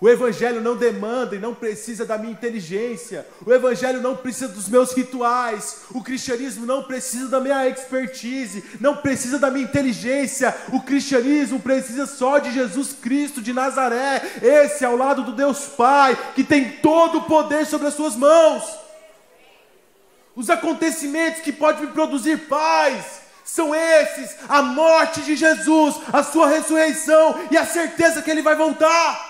Speaker 1: O Evangelho não demanda e não precisa da minha inteligência. O Evangelho não precisa dos meus rituais. O cristianismo não precisa da minha expertise. Não precisa da minha inteligência. O cristianismo precisa só de Jesus Cristo de Nazaré. Esse ao lado do Deus Pai, que tem todo o poder sobre as suas mãos. Os acontecimentos que podem me produzir paz são esses: a morte de Jesus, a sua ressurreição e a certeza que ele vai voltar.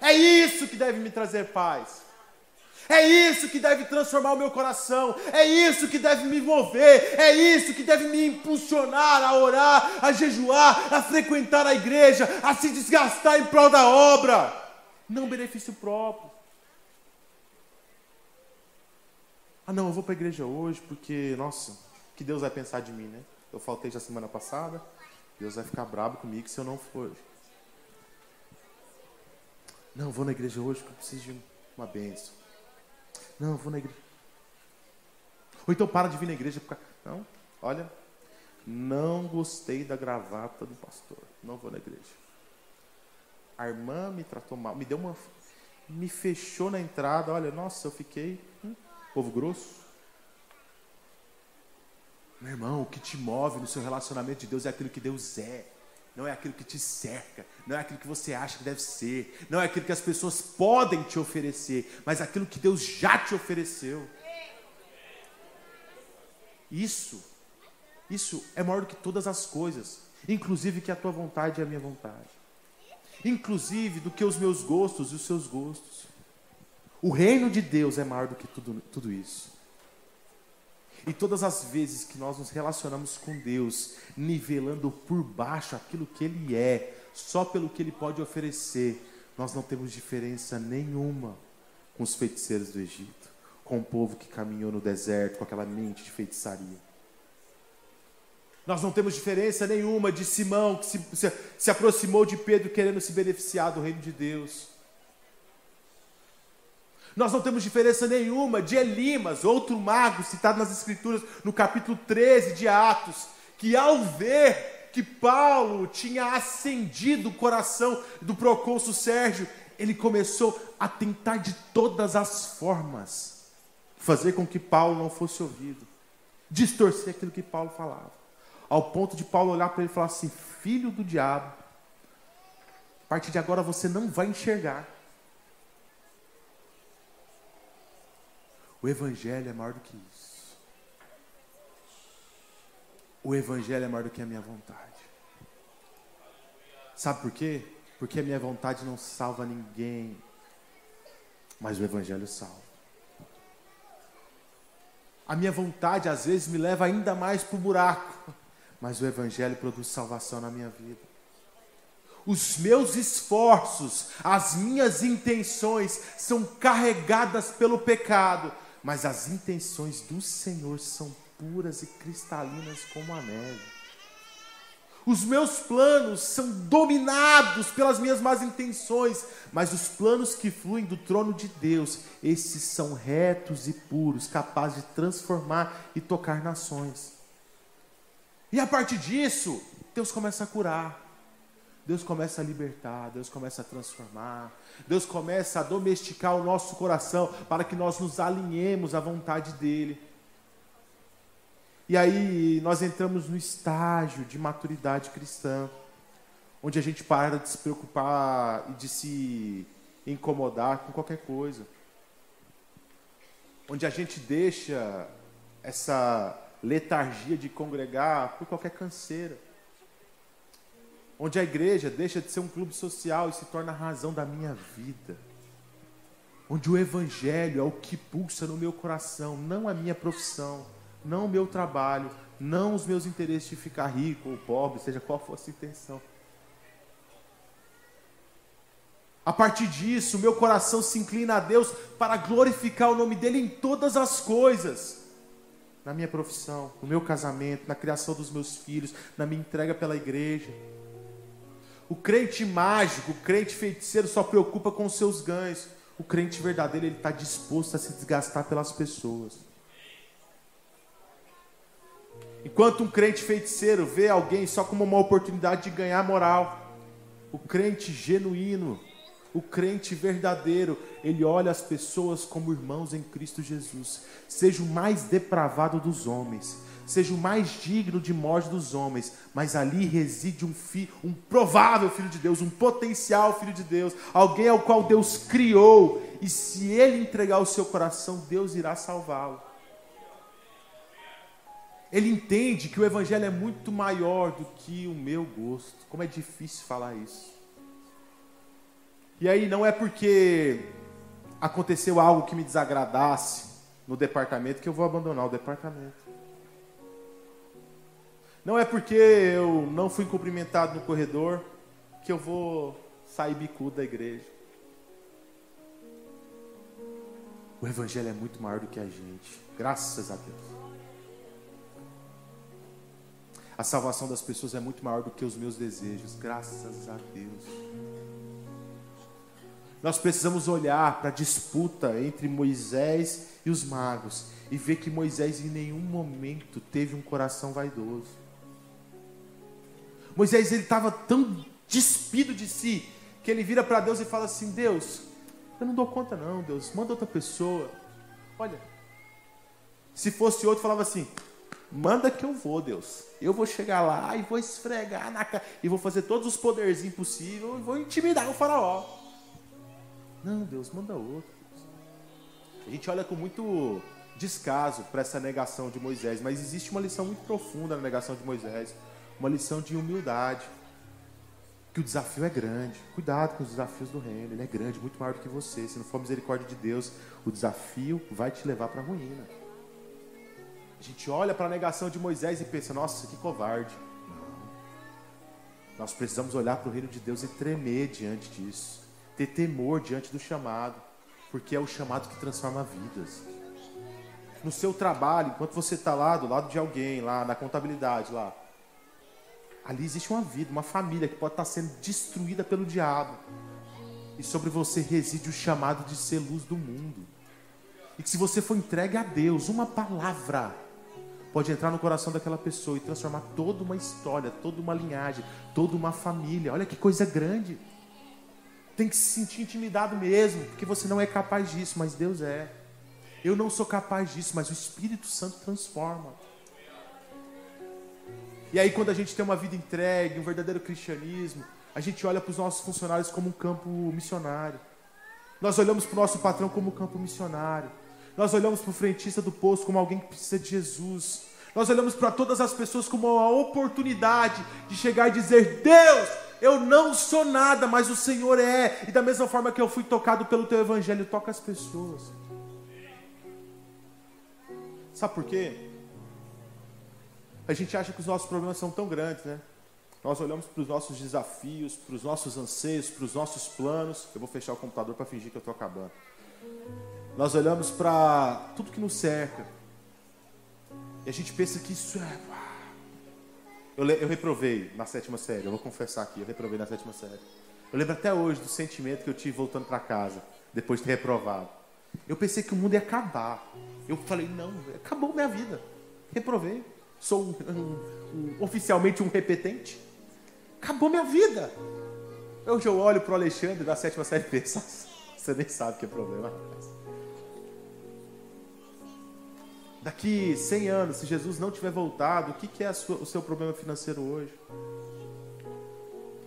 Speaker 1: É isso que deve me trazer paz. É isso que deve transformar o meu coração. É isso que deve me mover. É isso que deve me impulsionar a orar, a jejuar, a frequentar a igreja, a se desgastar em prol da obra. Não benefício próprio. Ah, não, eu vou para a igreja hoje porque, nossa, que Deus vai pensar de mim, né? Eu faltei já semana passada, Deus vai ficar bravo comigo se eu não for. Não, vou na igreja hoje porque eu preciso de uma bênção. Não, vou na igreja. Ou então para de vir na igreja. Porque... Não, olha, Não gostei da gravata do pastor. Não vou na igreja. A irmã me tratou mal, me deu uma. Me fechou na entrada. Olha, nossa, eu fiquei. Hum, povo grosso. Meu irmão, o que te move no seu relacionamento de Deus é aquilo que Deus é. Não é aquilo que te cerca, não é aquilo que você acha que deve ser, não é aquilo que as pessoas podem te oferecer, mas aquilo que Deus já te ofereceu. Isso, isso é maior do que todas as coisas, inclusive que a tua vontade é a minha vontade, inclusive do que os meus gostos e os seus gostos. O reino de Deus é maior do que tudo, tudo isso. E todas as vezes que nós nos relacionamos com Deus, nivelando por baixo aquilo que Ele é, só pelo que Ele pode oferecer, nós não temos diferença nenhuma com os feiticeiros do Egito, com o povo que caminhou no deserto com aquela mente de feitiçaria. Nós não temos diferença nenhuma de Simão, que se, se, se aproximou de Pedro querendo se beneficiar do reino de Deus. Nós não temos diferença nenhuma de Elimas, outro mago citado nas Escrituras, no capítulo 13 de Atos, que ao ver que Paulo tinha acendido o coração do procônsul Sérgio, ele começou a tentar de todas as formas fazer com que Paulo não fosse ouvido, distorcer aquilo que Paulo falava, ao ponto de Paulo olhar para ele e falar assim: Filho do diabo, a partir de agora você não vai enxergar. O Evangelho é maior do que isso. O Evangelho é maior do que a minha vontade. Sabe por quê? Porque a minha vontade não salva ninguém, mas o Evangelho salva. A minha vontade às vezes me leva ainda mais para o buraco, mas o Evangelho produz salvação na minha vida. Os meus esforços, as minhas intenções são carregadas pelo pecado, mas as intenções do Senhor são puras e cristalinas como a neve. Os meus planos são dominados pelas minhas más intenções, mas os planos que fluem do trono de Deus, esses são retos e puros, capazes de transformar e tocar nações. E a partir disso, Deus começa a curar. Deus começa a libertar, Deus começa a transformar, Deus começa a domesticar o nosso coração para que nós nos alinhemos à vontade dEle. E aí nós entramos no estágio de maturidade cristã, onde a gente para de se preocupar e de se incomodar com qualquer coisa. Onde a gente deixa essa letargia de congregar por qualquer canseira onde a igreja deixa de ser um clube social e se torna a razão da minha vida. Onde o evangelho é o que pulsa no meu coração, não a minha profissão, não o meu trabalho, não os meus interesses de ficar rico ou pobre, seja qual for a intenção. A partir disso, meu coração se inclina a Deus para glorificar o nome dEle em todas as coisas. Na minha profissão, no meu casamento, na criação dos meus filhos, na minha entrega pela igreja. O crente mágico, o crente feiticeiro só preocupa com seus ganhos. O crente verdadeiro, ele está disposto a se desgastar pelas pessoas. Enquanto um crente feiticeiro vê alguém só como uma oportunidade de ganhar moral, o crente genuíno, o crente verdadeiro, ele olha as pessoas como irmãos em Cristo Jesus. Seja o mais depravado dos homens, seja o mais digno de morte dos homens, mas ali reside um filho, um provável filho de Deus, um potencial filho de Deus, alguém ao qual Deus criou, e se ele entregar o seu coração, Deus irá salvá-lo. Ele entende que o evangelho é muito maior do que o meu gosto. Como é difícil falar isso. E aí não é porque aconteceu algo que me desagradasse no departamento que eu vou abandonar o departamento. Não é porque eu não fui cumprimentado no corredor que eu vou sair bicudo da igreja. O evangelho é muito maior do que a gente. Graças a Deus. A salvação das pessoas é muito maior do que os meus desejos. Graças a Deus. Nós precisamos olhar para a disputa entre Moisés e os magos e ver que Moisés em nenhum momento teve um coração vaidoso. Moisés ele estava tão despido de si que ele vira para Deus e fala assim: Deus, eu não dou conta não, Deus, manda outra pessoa. Olha, se fosse outro falava assim: manda que eu vou, Deus. Eu vou chegar lá e vou esfregar na cara e vou fazer todos os poderzinhos possíveis e vou intimidar o faraó. Não, Deus, manda outro. A gente olha com muito descaso para essa negação de Moisés, mas existe uma lição muito profunda na negação de Moisés, uma lição de humildade. Que o desafio é grande. Cuidado com os desafios do reino, ele é grande, muito maior do que você. Se não for misericórdia de Deus, o desafio vai te levar para a ruína. A gente olha para a negação de Moisés e pensa: nossa, que covarde. Não. Nós precisamos olhar para o reino de Deus e tremer diante disso, ter temor diante do chamado, porque é o chamado que transforma vidas no seu trabalho, enquanto você está lá do lado de alguém, lá na contabilidade, lá. Ali existe uma vida, uma família que pode estar sendo destruída pelo diabo. E sobre você reside o chamado de ser luz do mundo. E que se você for entregue a Deus, uma palavra pode entrar no coração daquela pessoa e transformar toda uma história, toda uma linhagem, toda uma família. Olha que coisa grande. Tem que se sentir intimidado mesmo, porque você não é capaz disso, mas Deus é. Eu não sou capaz disso, mas o Espírito Santo transforma. E aí, quando a gente tem uma vida entregue, um verdadeiro cristianismo, a gente olha para os nossos funcionários como um campo missionário. Nós olhamos para o nosso patrão como um campo missionário. Nós olhamos para o frentista do posto como alguém que precisa de Jesus. Nós olhamos para todas as pessoas como uma oportunidade de chegar e dizer: Deus, eu não sou nada, mas o Senhor é. E da mesma forma que eu fui tocado pelo teu evangelho, toca as pessoas. Sabe por quê? A gente acha que os nossos problemas são tão grandes, né? Nós olhamos para os nossos desafios, para os nossos anseios, para os nossos planos. Eu vou fechar o computador para fingir que eu estou acabando. Nós olhamos para tudo que nos cerca. E a gente pensa que isso é. Eu, eu reprovei na sétima série, eu vou confessar aqui, eu reprovei na sétima série. Eu lembro até hoje do sentimento que eu tive voltando para casa, depois de ter reprovado. Eu pensei que o mundo ia acabar. Eu falei, não, acabou minha vida. Reprovei. Sou um, um, um, oficialmente um repetente. Acabou minha vida. Hoje eu olho para o Alexandre da sétima série e penso, você nem sabe que é problema. Daqui 100 anos, se Jesus não tiver voltado, o que, que é sua, o seu problema financeiro hoje?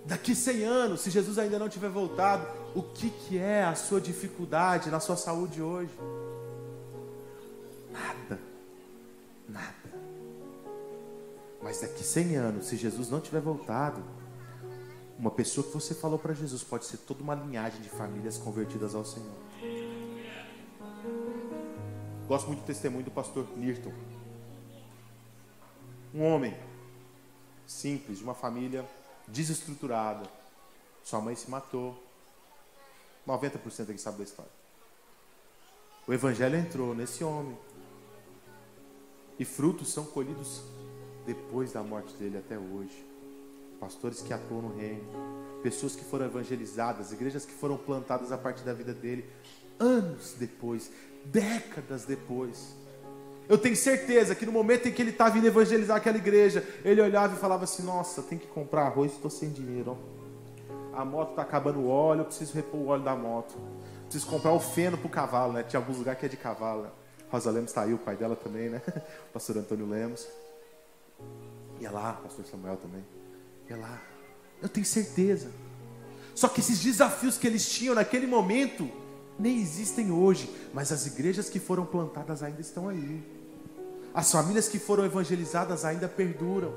Speaker 1: Daqui 100 anos, se Jesus ainda não tiver voltado, o que, que é a sua dificuldade na sua saúde hoje? Nada. Nada. Mas daqui 100 anos, se Jesus não tiver voltado, uma pessoa que você falou para Jesus pode ser toda uma linhagem de famílias convertidas ao Senhor. Gosto muito do testemunho do pastor Nirton. Um homem simples, de uma família desestruturada. Sua mãe se matou. 90% aqui sabe da história. O evangelho entrou nesse homem. E frutos são colhidos depois da morte dele até hoje. Pastores que atuam no reino, pessoas que foram evangelizadas, igrejas que foram plantadas a partir da vida dele, anos depois, décadas depois. Eu tenho certeza que no momento em que ele estava vindo evangelizar aquela igreja, ele olhava e falava assim: Nossa, tem que comprar arroz, estou sem dinheiro. Ó. A moto está acabando o óleo, eu preciso repor o óleo da moto. Preciso comprar o feno para o cavalo, né? Tinha alguns lugares que é de cavalo. Né? Rosa Lemos está aí, o pai dela também, né? *laughs* O pastor Antônio Lemos. Ia lá, o pastor Samuel também. Ia lá. Eu tenho certeza. Só que esses desafios que eles tinham naquele momento nem existem hoje, mas as igrejas que foram plantadas ainda estão aí. As famílias que foram evangelizadas ainda perduram.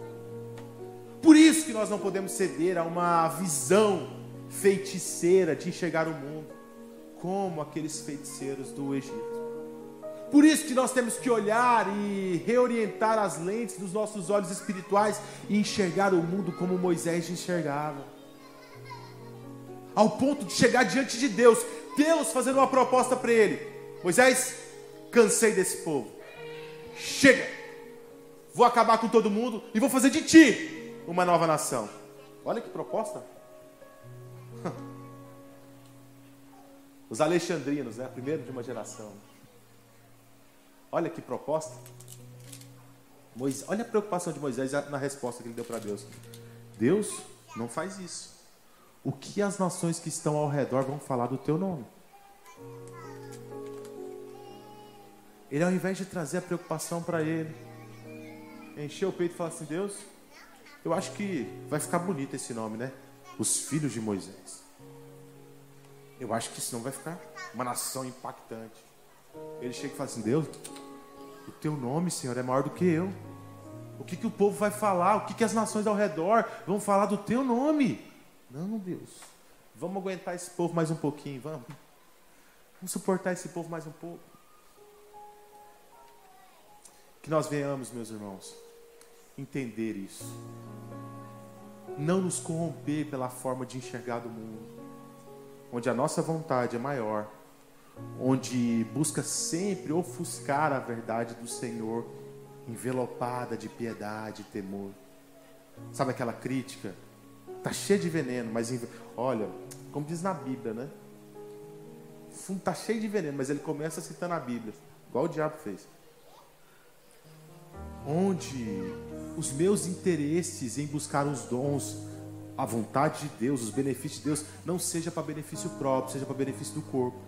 Speaker 1: Por isso que nós não podemos ceder a uma visão feiticeira de enxergar o mundo como aqueles feiticeiros do Egito. Por isso que nós temos que olhar e reorientar as lentes dos nossos olhos espirituais e enxergar o mundo como Moisés enxergava. Ao ponto de chegar diante de Deus, Deus fazendo uma proposta para ele: Moisés, cansei desse povo, chega, vou acabar com todo mundo e vou fazer de ti uma nova nação. Olha que proposta. *laughs* Os alexandrinos, né? Primeiro de uma geração. Olha que proposta. Moisés, olha a preocupação de Moisés na resposta que ele deu para Deus. Deus não faz isso. O que as nações que estão ao redor vão falar do teu nome? Ele, ao invés de trazer a preocupação para ele, encher o peito e falar assim: Deus, eu acho que vai ficar bonito esse nome, né? Os filhos de Moisés. Eu acho que senão vai ficar uma nação impactante. Ele chega e fala assim: Deus, o teu nome, Senhor, é maior do que eu. O que, que o povo vai falar? O que, que as nações ao redor vão falar do teu nome? Não, Deus. Vamos aguentar esse povo mais um pouquinho, vamos. Vamos suportar esse povo mais um pouco. Que nós venhamos, meus irmãos, entender isso. Não nos corromper pela forma de enxergar do mundo, onde a nossa vontade é maior, onde busca sempre ofuscar a verdade do Senhor, envelopada de piedade e temor. Sabe aquela crítica? Tá cheia de veneno, mas olha, como diz na Bíblia, né? Fundo tá cheio de veneno, mas ele começa citando a Bíblia, igual o diabo fez onde os meus interesses em buscar os dons, a vontade de Deus, os benefícios de Deus, não seja para benefício próprio, seja para benefício do corpo.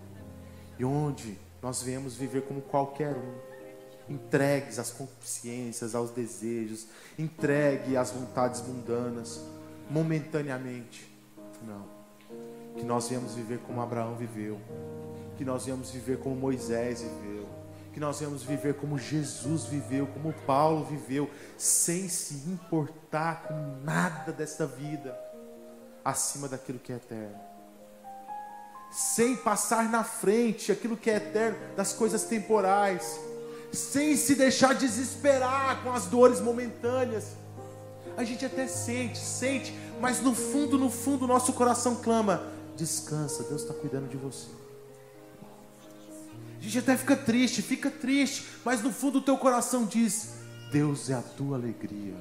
Speaker 1: E onde nós venhamos viver como qualquer um, entregues às consciências, aos desejos, entregue às vontades mundanas, momentaneamente. Não. Que nós venhamos viver como Abraão viveu, que nós venhamos viver como Moisés viveu que nós vamos viver como Jesus viveu, como Paulo viveu, sem se importar com nada dessa vida, acima daquilo que é eterno. Sem passar na frente aquilo que é eterno das coisas temporais, sem se deixar desesperar com as dores momentâneas. A gente até sente, sente, mas no fundo, no fundo, nosso coração clama: descansa, Deus está cuidando de você. A gente até fica triste, fica triste, mas no fundo do teu coração diz: Deus é a tua alegria.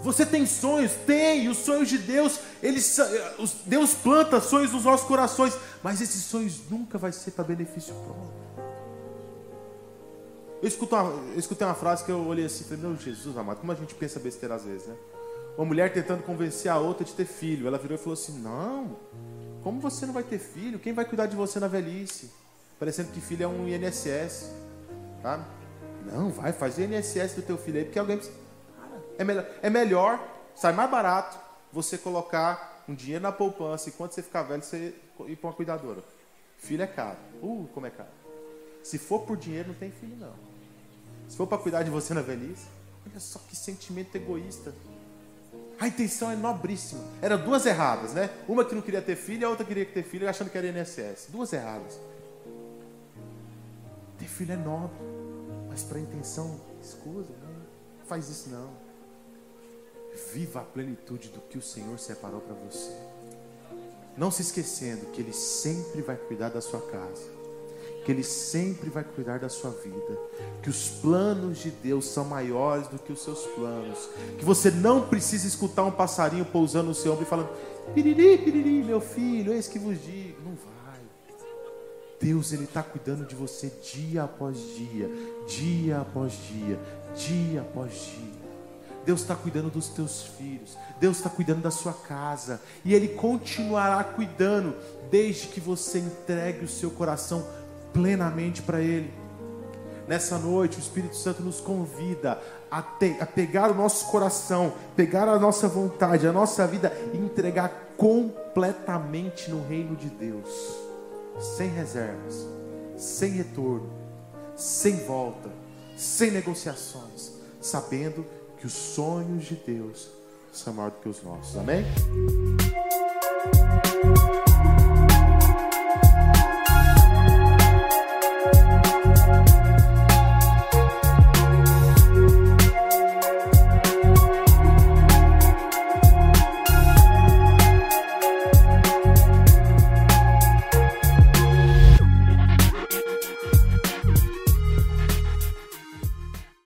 Speaker 1: Você tem sonhos? Tem, os sonhos de Deus, eles, Deus planta sonhos nos nossos corações, mas esses sonhos nunca vai ser para benefício próprio. Eu escutei, uma, eu escutei uma frase que eu olhei assim e falei, meu Jesus amado, como a gente pensa besteira às vezes, né? Uma mulher tentando convencer a outra de ter filho. Ela virou e falou assim: Não, como você não vai ter filho? Quem vai cuidar de você na velhice? parecendo que filho é um INSS. Tá? Não, vai, faz o INSS do teu filho aí, porque alguém precisa. É melhor, é melhor, sai mais barato, você colocar um dinheiro na poupança e quando você ficar velho, você ir para uma cuidadora. Filho é caro. Uh, como é caro. Se for por dinheiro, não tem filho, não. Se for para cuidar de você na velhice, olha só que sentimento egoísta. A intenção é nobríssima. Eram duas erradas, né? Uma que não queria ter filho e a outra queria ter filho achando que era INSS. Duas erradas. Ter filho é nobre, mas para intenção escusa, não faz isso não. Viva a plenitude do que o Senhor separou para você. Não se esquecendo que Ele sempre vai cuidar da sua casa, que Ele sempre vai cuidar da sua vida, que os planos de Deus são maiores do que os seus planos, que você não precisa escutar um passarinho pousando no seu ombro e falando: piriri, piriri, meu filho, eis que vos digo. Não vai. Deus ele está cuidando de você dia após dia, dia após dia, dia após dia. Deus está cuidando dos teus filhos, Deus está cuidando da sua casa, e Ele continuará cuidando desde que você entregue o seu coração plenamente para Ele. Nessa noite, o Espírito Santo nos convida a, te, a pegar o nosso coração, pegar a nossa vontade, a nossa vida e entregar completamente no reino de Deus sem reservas, sem retorno, sem volta, sem negociações, sabendo que os sonhos de Deus são maiores do que os nossos. Amém?